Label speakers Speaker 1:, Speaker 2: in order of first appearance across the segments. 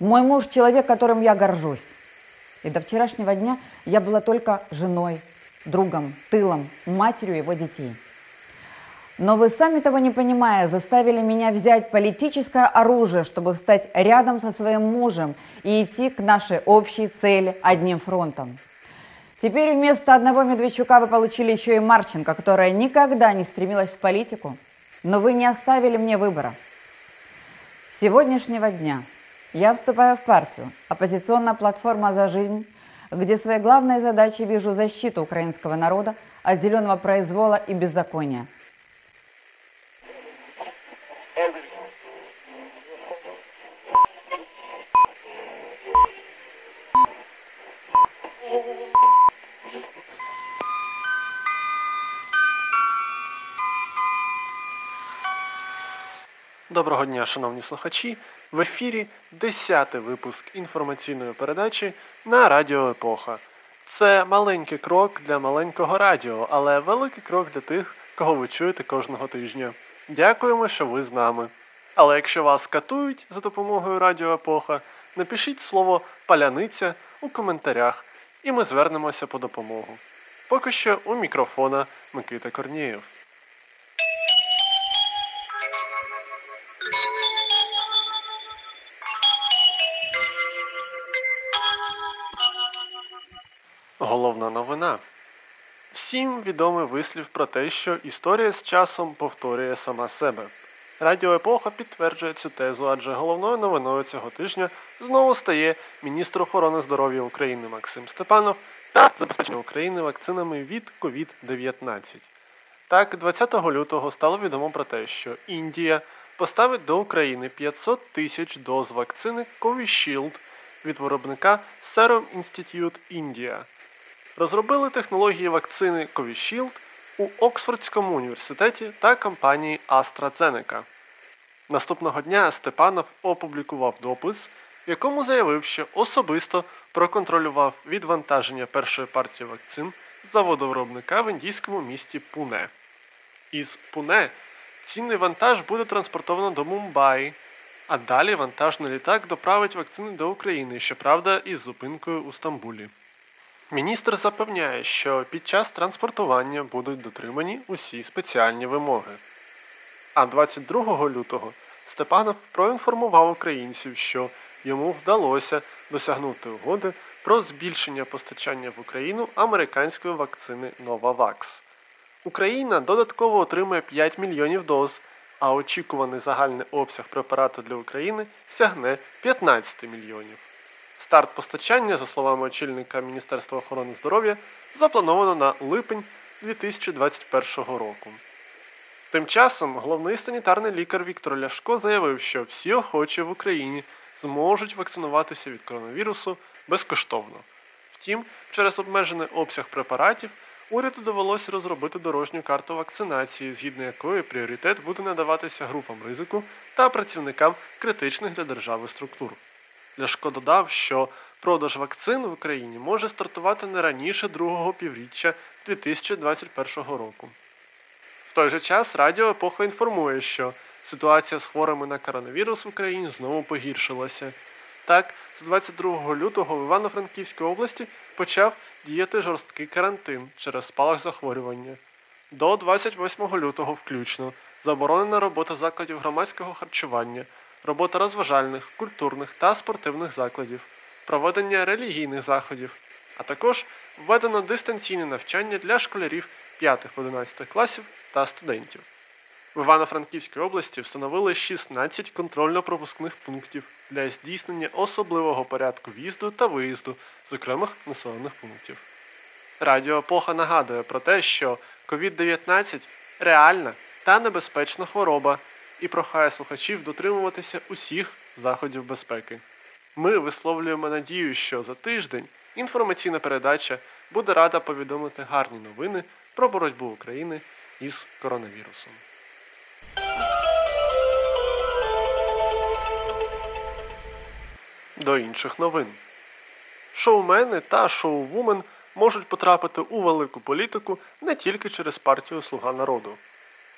Speaker 1: Мой муж – человек, которым я горжусь. И до вчерашнего дня я была только женой, другом, тылом, матерью его детей. Но вы сами того не понимая, заставили меня взять политическое оружие, чтобы встать рядом со своим мужем и идти к нашей общей цели одним фронтом. Теперь вместо одного Медведчука вы получили еще и Марченко, которая никогда не стремилась в политику, но вы не оставили мне выбора. С сегодняшнего дня я вступаю в партию «Оппозиционная платформа за жизнь», где своей главной задачей вижу защиту украинского народа от зеленого произвола и беззакония –
Speaker 2: Доброго дня, шановні слухачі! В ефірі 10-й випуск інформаційної передачі на Радіо Епоха. Це маленький крок для маленького радіо, але великий крок для тих, кого ви чуєте кожного тижня. Дякуємо, що ви з нами. Але якщо вас катують за допомогою Радіо Епоха, напишіть слово паляниця у коментарях, і ми звернемося по допомогу. Поки що у мікрофона Микита Корнієв. Всім відомий вислів про те, що історія з часом повторює сама себе. Радіо Епоха підтверджує цю тезу, адже головною новиною цього тижня знову стає міністр охорони здоров'я України Максим Степанов та забезпечення України вакцинами від COVID-19. Так, 20 лютого стало відомо про те, що Індія поставить до України 500 тисяч доз вакцини Covishield від виробника Serum Institute India розробили технології вакцини Covishield у Оксфордському університеті та компанії AstraZeneca. Наступного дня Степанов опублікував допис, в якому заявив, що особисто проконтролював відвантаження першої партії вакцин з заводу виробника в індійському місті Пуне. Із Пуне цінний вантаж буде транспортовано до Мумбаї, а далі вантажний літак доправить вакцини до України, щоправда, із зупинкою у Стамбулі. Міністр запевняє, що під час транспортування будуть дотримані усі спеціальні вимоги. А 22 лютого Степанов проінформував українців, що йому вдалося досягнути угоди про збільшення постачання в Україну американської вакцини Novavax. Україна додатково отримає 5 мільйонів доз, а очікуваний загальний обсяг препарату для України сягне 15 мільйонів. Старт постачання, за словами очільника Міністерства охорони здоров'я, заплановано на липень 2021 року. Тим часом головний санітарний лікар Віктор Ляшко заявив, що всі охочі в Україні зможуть вакцинуватися від коронавірусу безкоштовно. Втім, через обмежений обсяг препаратів уряду довелося розробити дорожню карту вакцинації, згідно якої пріоритет буде надаватися групам ризику та працівникам критичних для держави структур. Ляшко додав, що продаж вакцин в Україні може стартувати не раніше другого півріччя 2021 року. В той же час Радіо Епоха інформує, що ситуація з хворими на коронавірус в Україні знову погіршилася. Так, з 22 лютого в Івано-Франківській області почав діяти жорсткий карантин через спалах захворювання. До 28 лютого включно заборонена робота закладів громадського харчування робота розважальних, культурних та спортивних закладів, проведення релігійних заходів, а також введено дистанційне навчання для школярів 5-11 класів та студентів. В Івано-Франківській області встановили 16 контрольно-пропускних пунктів для здійснення особливого порядку в'їзду та виїзду з окремих населених пунктів. Радіо Епоха нагадує про те, що COVID-19 реальна та небезпечна хвороба, і прохає слухачів дотримуватися усіх заходів безпеки. Ми висловлюємо надію, що за тиждень інформаційна передача буде рада повідомити гарні новини про боротьбу України із коронавірусом. До інших новин. Шоумени та шоу-вумен можуть потрапити у велику політику не тільки через партію Слуга народу.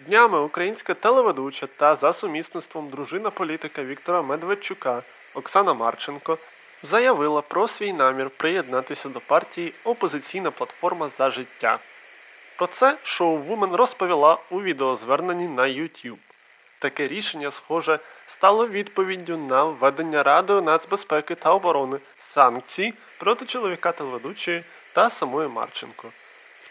Speaker 2: Днями українська телеведуча та за сумісництвом дружина політика Віктора Медведчука Оксана Марченко заявила про свій намір приєднатися до партії Опозиційна платформа за життя. Про це шоу Вумен розповіла у відеозверненні на YouTube. Таке рішення, схоже, стало відповіддю на введення Радою нацбезпеки та оборони санкцій проти чоловіка телеведучої та самої Марченко.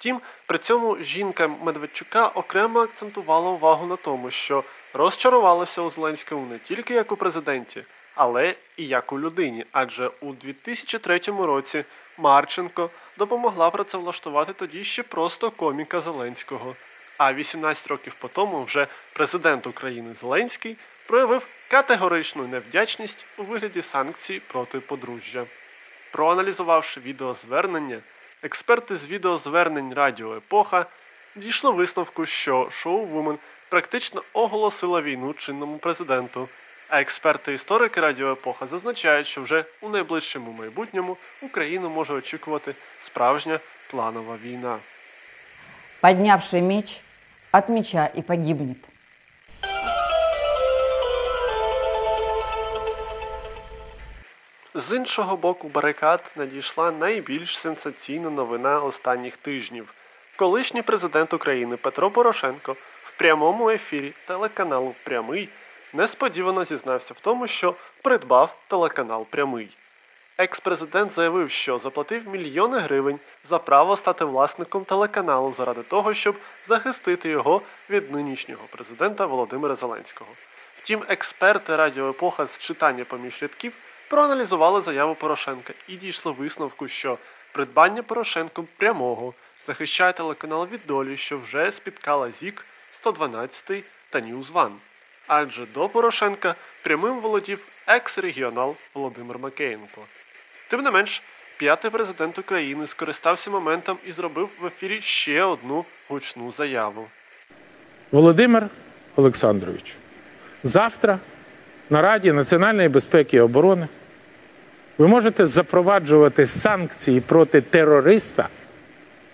Speaker 2: Втім, при цьому жінка Медведчука окремо акцентувала увагу на тому, що розчарувалася у Зеленському не тільки як у президенті, але і як у людині, адже у 2003 році Марченко допомогла працевлаштувати тоді ще просто коміка Зеленського. А 18 років по тому вже президент України Зеленський проявив категоричну невдячність у вигляді санкцій проти подружжя. Проаналізувавши відеозвернення, експерти з відеозвернень Радіо Епоха дійшли висновку, що шоу Вумен практично оголосила війну чинному президенту. А експерти-історики Радіо Епоха зазначають, що вже у найближчому майбутньому Україну може очікувати справжня планова війна.
Speaker 1: Поднявший меч от меча и погибнет.
Speaker 2: З іншого боку барикад надійшла найбільш сенсаційна новина останніх тижнів. Колишній президент України Петро Порошенко в прямому ефірі телеканалу Прямий несподівано зізнався в тому, що придбав телеканал Прямий. Екс-президент заявив, що заплатив мільйони гривень за право стати власником телеканалу заради того, щоб захистити його від нинішнього президента Володимира Зеленського. Втім, експерти Радіо Епоха з читання поміж рядків проаналізували заяву Порошенка і дійшли висновку, що придбання Порошенком прямого захищає телеканал від долі, що вже спіткала ЗІК 112 та News One. Адже до Порошенка прямим володів екс-регіонал Володимир Макеєнко. Тим не менш, п'ятий президент України скористався моментом і зробив в ефірі ще одну гучну заяву.
Speaker 3: Володимир Олександрович, завтра на Раді національної безпеки і оборони ви можете запроваджувати санкції проти терориста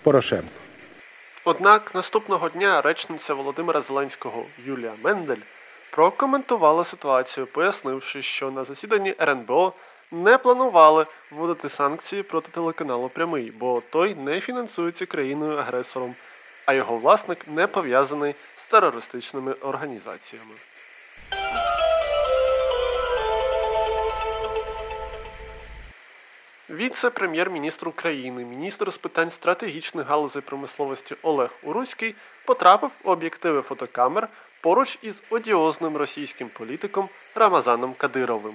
Speaker 3: Порошенко.
Speaker 2: Однак наступного дня речниця Володимира Зеленського Юлія Мендель прокоментувала ситуацію, пояснивши, що на засіданні РНБО не планували вводити санкції проти телеканалу Прямий, бо той не фінансується країною-агресором, а його власник не пов'язаний з терористичними організаціями. Віце-прем'єр-міністр України, міністр з питань стратегічних галузей промисловості Олег Уруський потрапив у об'єктиви фотокамер поруч із одіозним російським політиком Рамазаном Кадировим.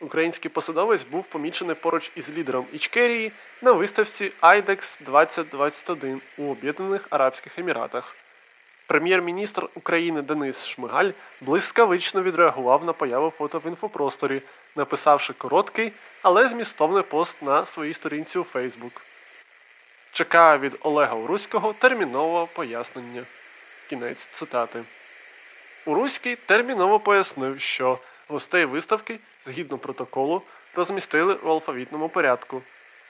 Speaker 2: Український посадовець був помічений поруч із лідером Ічкерії на виставці IDEX 2021 у Об'єднаних Арабських Еміратах. Прем'єр-міністр України Денис Шмигаль блискавично відреагував на появу фото в інфопросторі, написавши короткий, але змістовний пост на своїй сторінці у Фейсбук. Чекаю від Олега Уруського термінового пояснення. Кінець цитати. Уруський терміново пояснив, що гостей виставки, згідно протоколу, розмістили у алфавітному порядку,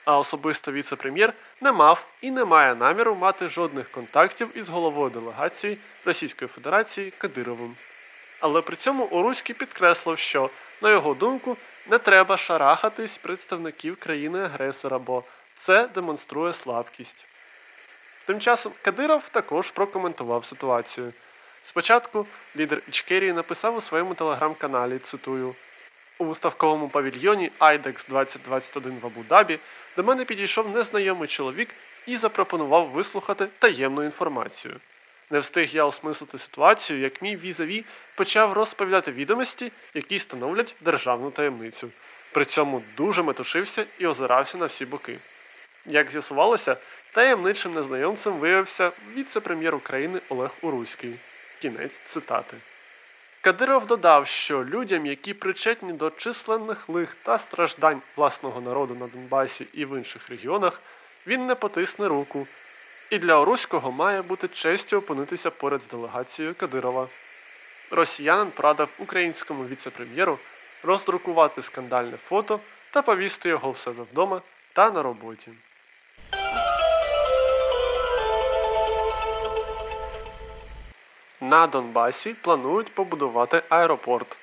Speaker 2: а особисто віце-прем'єр не мав і не має наміру мати жодних контактів із головою делегації Російської Федерації Кадировим. Але при цьому Уруський підкреслив, що, на його думку, не треба шарахатись представників країни-агресора, бо це демонструє слабкість. Тим часом Кадиров також прокоментував ситуацію. Спочатку лідер Ічкерії написав у своєму телеграм-каналі, цитую, у виставковому павільйоні IDEX 2021 в Абу-Дабі до мене підійшов незнайомий чоловік і запропонував вислухати таємну інформацію. Не встиг я осмислити ситуацію, як мій візаві почав розповідати відомості, які становлять державну таємницю. При цьому дуже метушився і озирався на всі боки. Як з'ясувалося, таємничим незнайомцем виявився віце-прем'єр України Олег Уруський. Кінець цитати. Кадиров додав, що людям, які причетні до численних лих та страждань власного народу на Донбасі і в інших регіонах, він не потисне руку. І для Оруського має бути честю опинитися поряд з делегацією Кадирова. Росіянин порадив українському віце-прем'єру роздрукувати скандальне фото та повісти його в себе вдома та на роботі. На Донбасі планують побудувати аеропорт.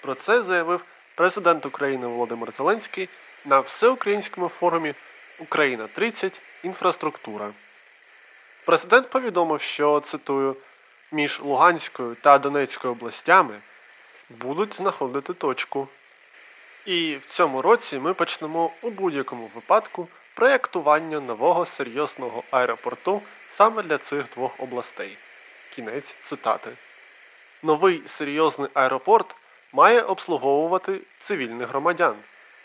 Speaker 2: Про це заявив президент України Володимир Зеленський на всеукраїнському форумі Україна 30 інфраструктура. Президент повідомив, що цитую, між Луганською та Донецькою областями будуть знаходити точку. І в цьому році ми почнемо у будь-якому випадку проєктування нового серйозного аеропорту саме для цих двох областей. Кінець цитати. Новий серйозний аеропорт має обслуговувати цивільних громадян.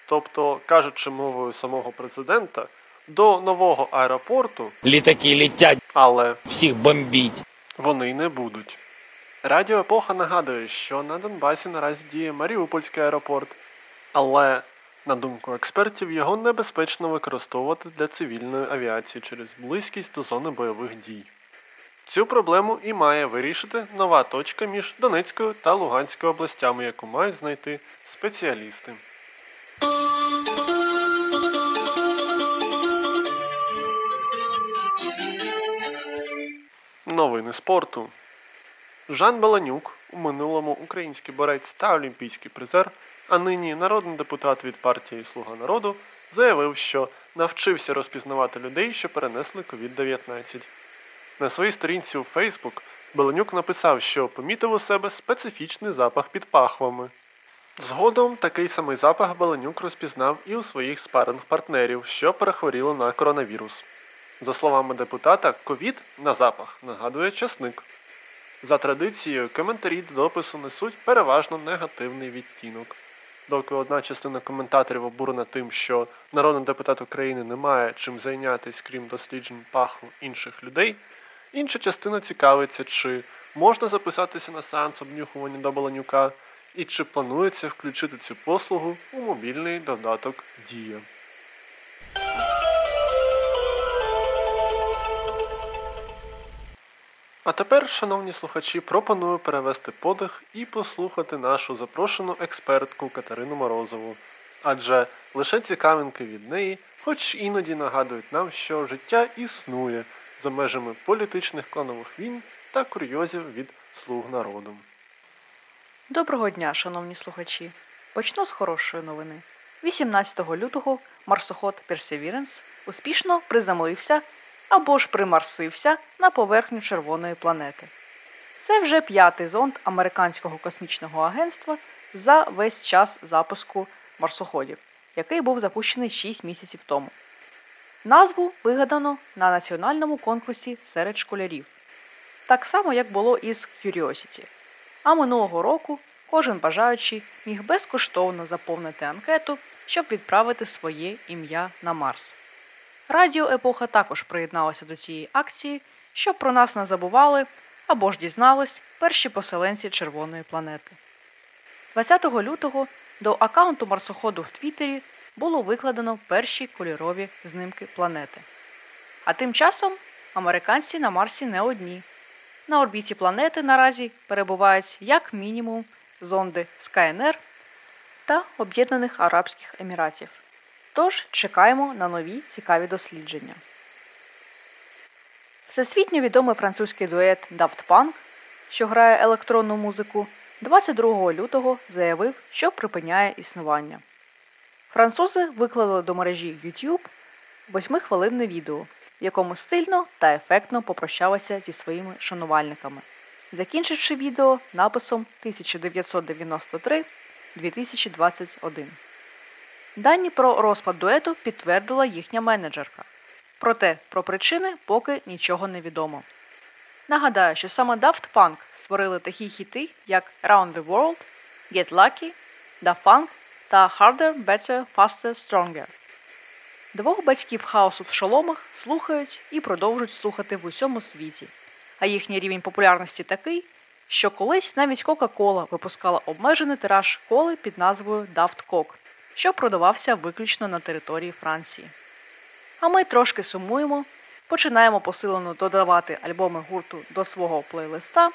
Speaker 2: Тобто, кажучи мовою самого президента, до нового аеропорту,
Speaker 4: Літаки летять,
Speaker 2: але
Speaker 4: всіх бомбіть.
Speaker 2: вони не будуть. Радіо Епоха нагадує, що на Донбасі наразі діє Маріупольський аеропорт, але, на думку експертів, його небезпечно використовувати для цивільної авіації через близькість до зони бойових дій. Цю проблему і має вирішити нова точка між Донецькою та Луганською областями, яку мають знайти спеціалісти. Новини спорту. Жан Баланюк, у минулому український борець та олімпійський призер, а нині народний депутат від партії Слуга народу, заявив, що навчився розпізнавати людей, що перенесли COVID-19. На своїй сторінці у Facebook Баланюк написав, що помітив у себе специфічний запах під пахвами. Згодом такий самий запах Баланюк розпізнав і у своїх спаринг-партнерів, що перехворіли на коронавірус. За словами депутата, ковід на запах нагадує часник. За традицією, коментарі до допису несуть переважно негативний відтінок. Доки одна частина коментаторів обурена тим, що народний депутат України не має чим зайнятися, крім досліджень паху інших людей, інша частина цікавиться, чи можна записатися на сеанс обнюхування до Баланюка і чи планується включити цю послугу у мобільний додаток Дія. А тепер, шановні слухачі, пропоную перевести подих і послухати нашу запрошену експертку Катерину Морозову. Адже лише цікавинки від неї, хоч іноді нагадують нам, що життя існує за межами політичних кланових війн та курйозів від слуг народу.
Speaker 5: Доброго дня, шановні слухачі. Почну з хорошої новини. 18 лютого марсоход Perseverance успішно приземлився або ж примарсився на поверхню червоної планети. Це вже п'ятий зонд американського космічного агентства за весь час запуску марсоходів, який був запущений 6 місяців тому. Назву вигадано на національному конкурсі серед школярів, так само як було із Curiosity. А минулого року кожен бажаючий міг безкоштовно заповнити анкету, щоб відправити своє ім'я на Марс. Радіо Епоха також приєдналася до цієї акції, щоб про нас не забували або ж дізнались перші поселенці червоної планети. 20 лютого до аккаунту марсоходу в Твіттері було викладено перші кольорові знимки планети. А тим часом американці на Марсі не одні. На орбіті планети наразі перебувають як мінімум зонди Skynr та Об'єднаних Арабських Еміратів. Тож чекаємо на нові цікаві дослідження. Всесвітньо відомий французький дует Daft Punk, що грає електронну музику, 22 лютого заявив, що припиняє існування. Французи виклали до мережі YouTube восьмихвилинне відео, в якому стильно та ефектно попрощалися зі своїми шанувальниками, закінчивши відео написом 1993-2021. Дані про розпад дуету підтвердила їхня менеджерка. Проте про причини поки нічого не відомо. Нагадаю, що саме Daft Punk створили такі хіти, як Round the World, Get Lucky, Da Funk та Harder, Better, Faster, Stronger. Двох батьків хаосу в шоломах слухають і продовжують слухати в усьому світі, а їхній рівень популярності такий, що колись навіть Кока-Кола випускала обмежений тираж коли під назвою Daft Coke, що продавався виключно на території Франції. А ми трошки сумуємо, починаємо посилено додавати альбоми гурту до свого плейлиста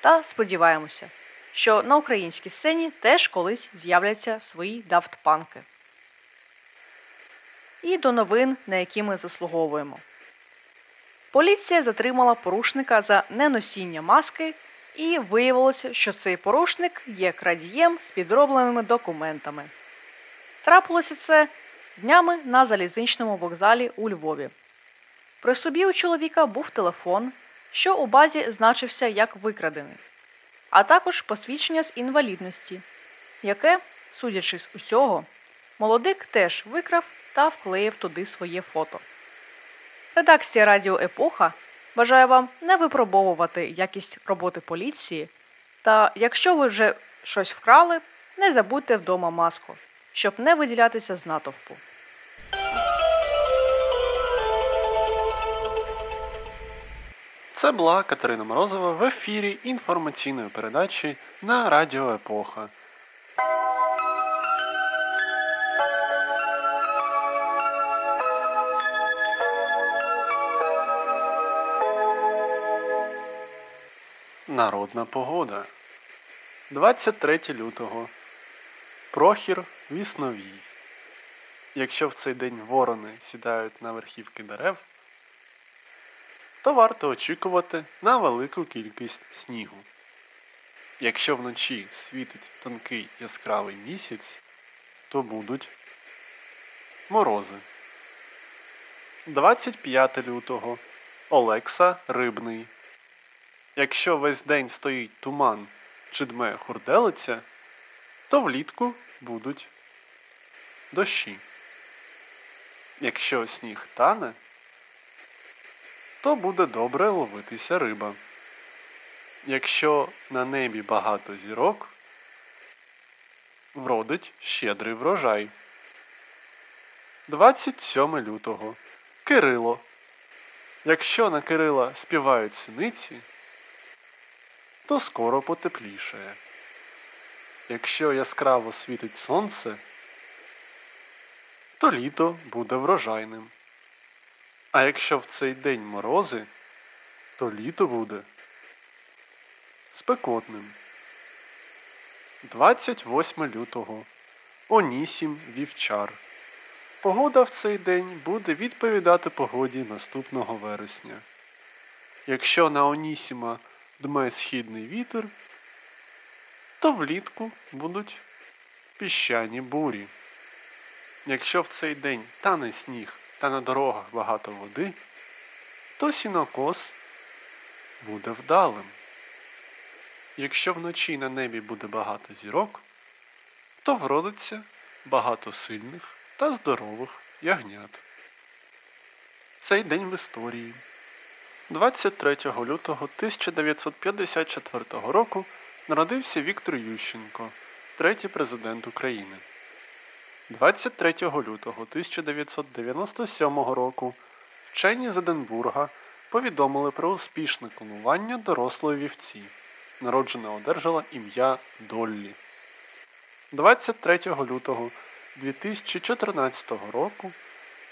Speaker 5: та сподіваємося, що на українській сцені теж колись з'являться свої дафтпанки. І до новин, на які ми заслуговуємо. Поліція затримала порушника за неносіння маски і виявилося, що цей порушник є крадієм з підробленими документами. Трапилося це днями на залізничному вокзалі у Львові. При собі у чоловіка був телефон, що у базі значився як викрадений, а також посвідчення з інвалідності, яке, судячи з усього, молодик теж викрав та вклеїв туди своє фото. Редакція Радіо Епоха бажає вам не випробовувати якість роботи поліції. Та якщо ви вже щось вкрали, не забудьте вдома маску, щоб не виділятися з натовпу.
Speaker 2: Це була Катерина Морозова в ефірі інформаційної передачі на Радіо Епоха. Народна погода. 23 лютого. Прохір вісновій. Якщо в цей день ворони сідають на верхівки дерев, то варто очікувати на велику кількість снігу. Якщо вночі світить тонкий яскравий місяць, то будуть морози. 25 лютого Олекса Рибний. Якщо весь день стоїть туман чи дме хурделиця, то влітку будуть дощі. Якщо сніг тане, то буде добре ловитися риба. Якщо на небі багато зірок, вродить щедрий врожай. 27 лютого Кирило. Якщо на Кирила співають синиці, то скоро потеплішає. Якщо яскраво світить сонце, то літо буде врожайним. А якщо в цей день морози, то літо буде спекотним. 28 лютого Онісім Вівчар. Погода в цей день буде відповідати погоді наступного вересня. Якщо на Онісіма дме східний вітер, то влітку будуть піщані бурі. Якщо в цей день тане сніг та на дорогах багато води, то сінокос буде вдалим. Якщо вночі на небі буде багато зірок, то вродиться багато сильних та здорових ягнят. Цей день в історії. 23 лютого 1954 року народився Віктор Ющенко, третій президент України. 23 лютого 1997 року вчені з Единбурга повідомили про успішне клонування дорослої вівці. Народжена одержала ім'я Доллі. 23 лютого 2014 року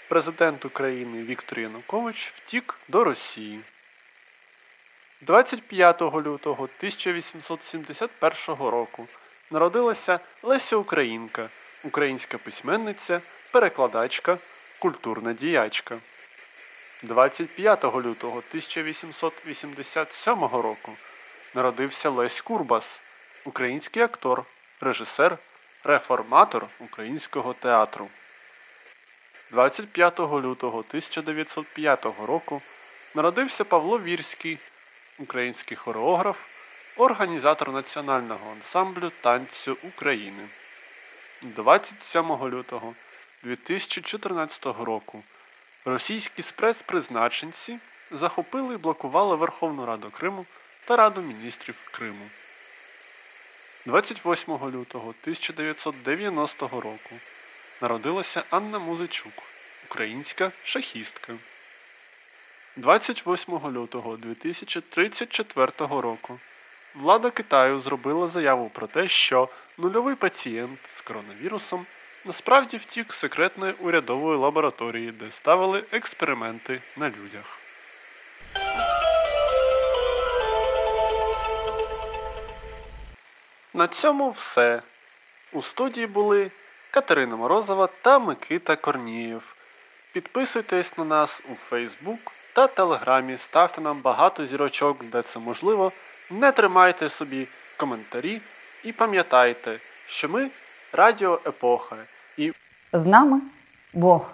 Speaker 2: президент України Віктор Янукович втік до Росії. 25 лютого 1871 року народилася Леся Українка, українська письменниця, перекладачка, культурна діячка. 25 лютого 1887 року народився Лесь Курбас, український актор, режисер, реформатор українського театру. 25 лютого 1905 року народився Павло Вірський, український хореограф, організатор національного ансамблю танцю України. 27 лютого 2014 року російські спецпризначенці захопили і блокували Верховну Раду Криму та Раду міністрів Криму. 28 лютого 1990 року народилася Анна Музичук, українська шахістка. 28 лютого 2034 року влада Китаю зробила заяву про те, що нульовий пацієнт з коронавірусом насправді втік секретної урядової лабораторії, де ставили експерименти на людях. На цьому все. У студії були Катерина Морозова та Микита Корнієв. Підписуйтесь на нас у Фейсбук та Телеграмі, ставте нам багато зірочок, де це можливо, Не тримайте собі коментарі і пам'ятайте, що ми Радіо Епоха і
Speaker 1: З нами Бог.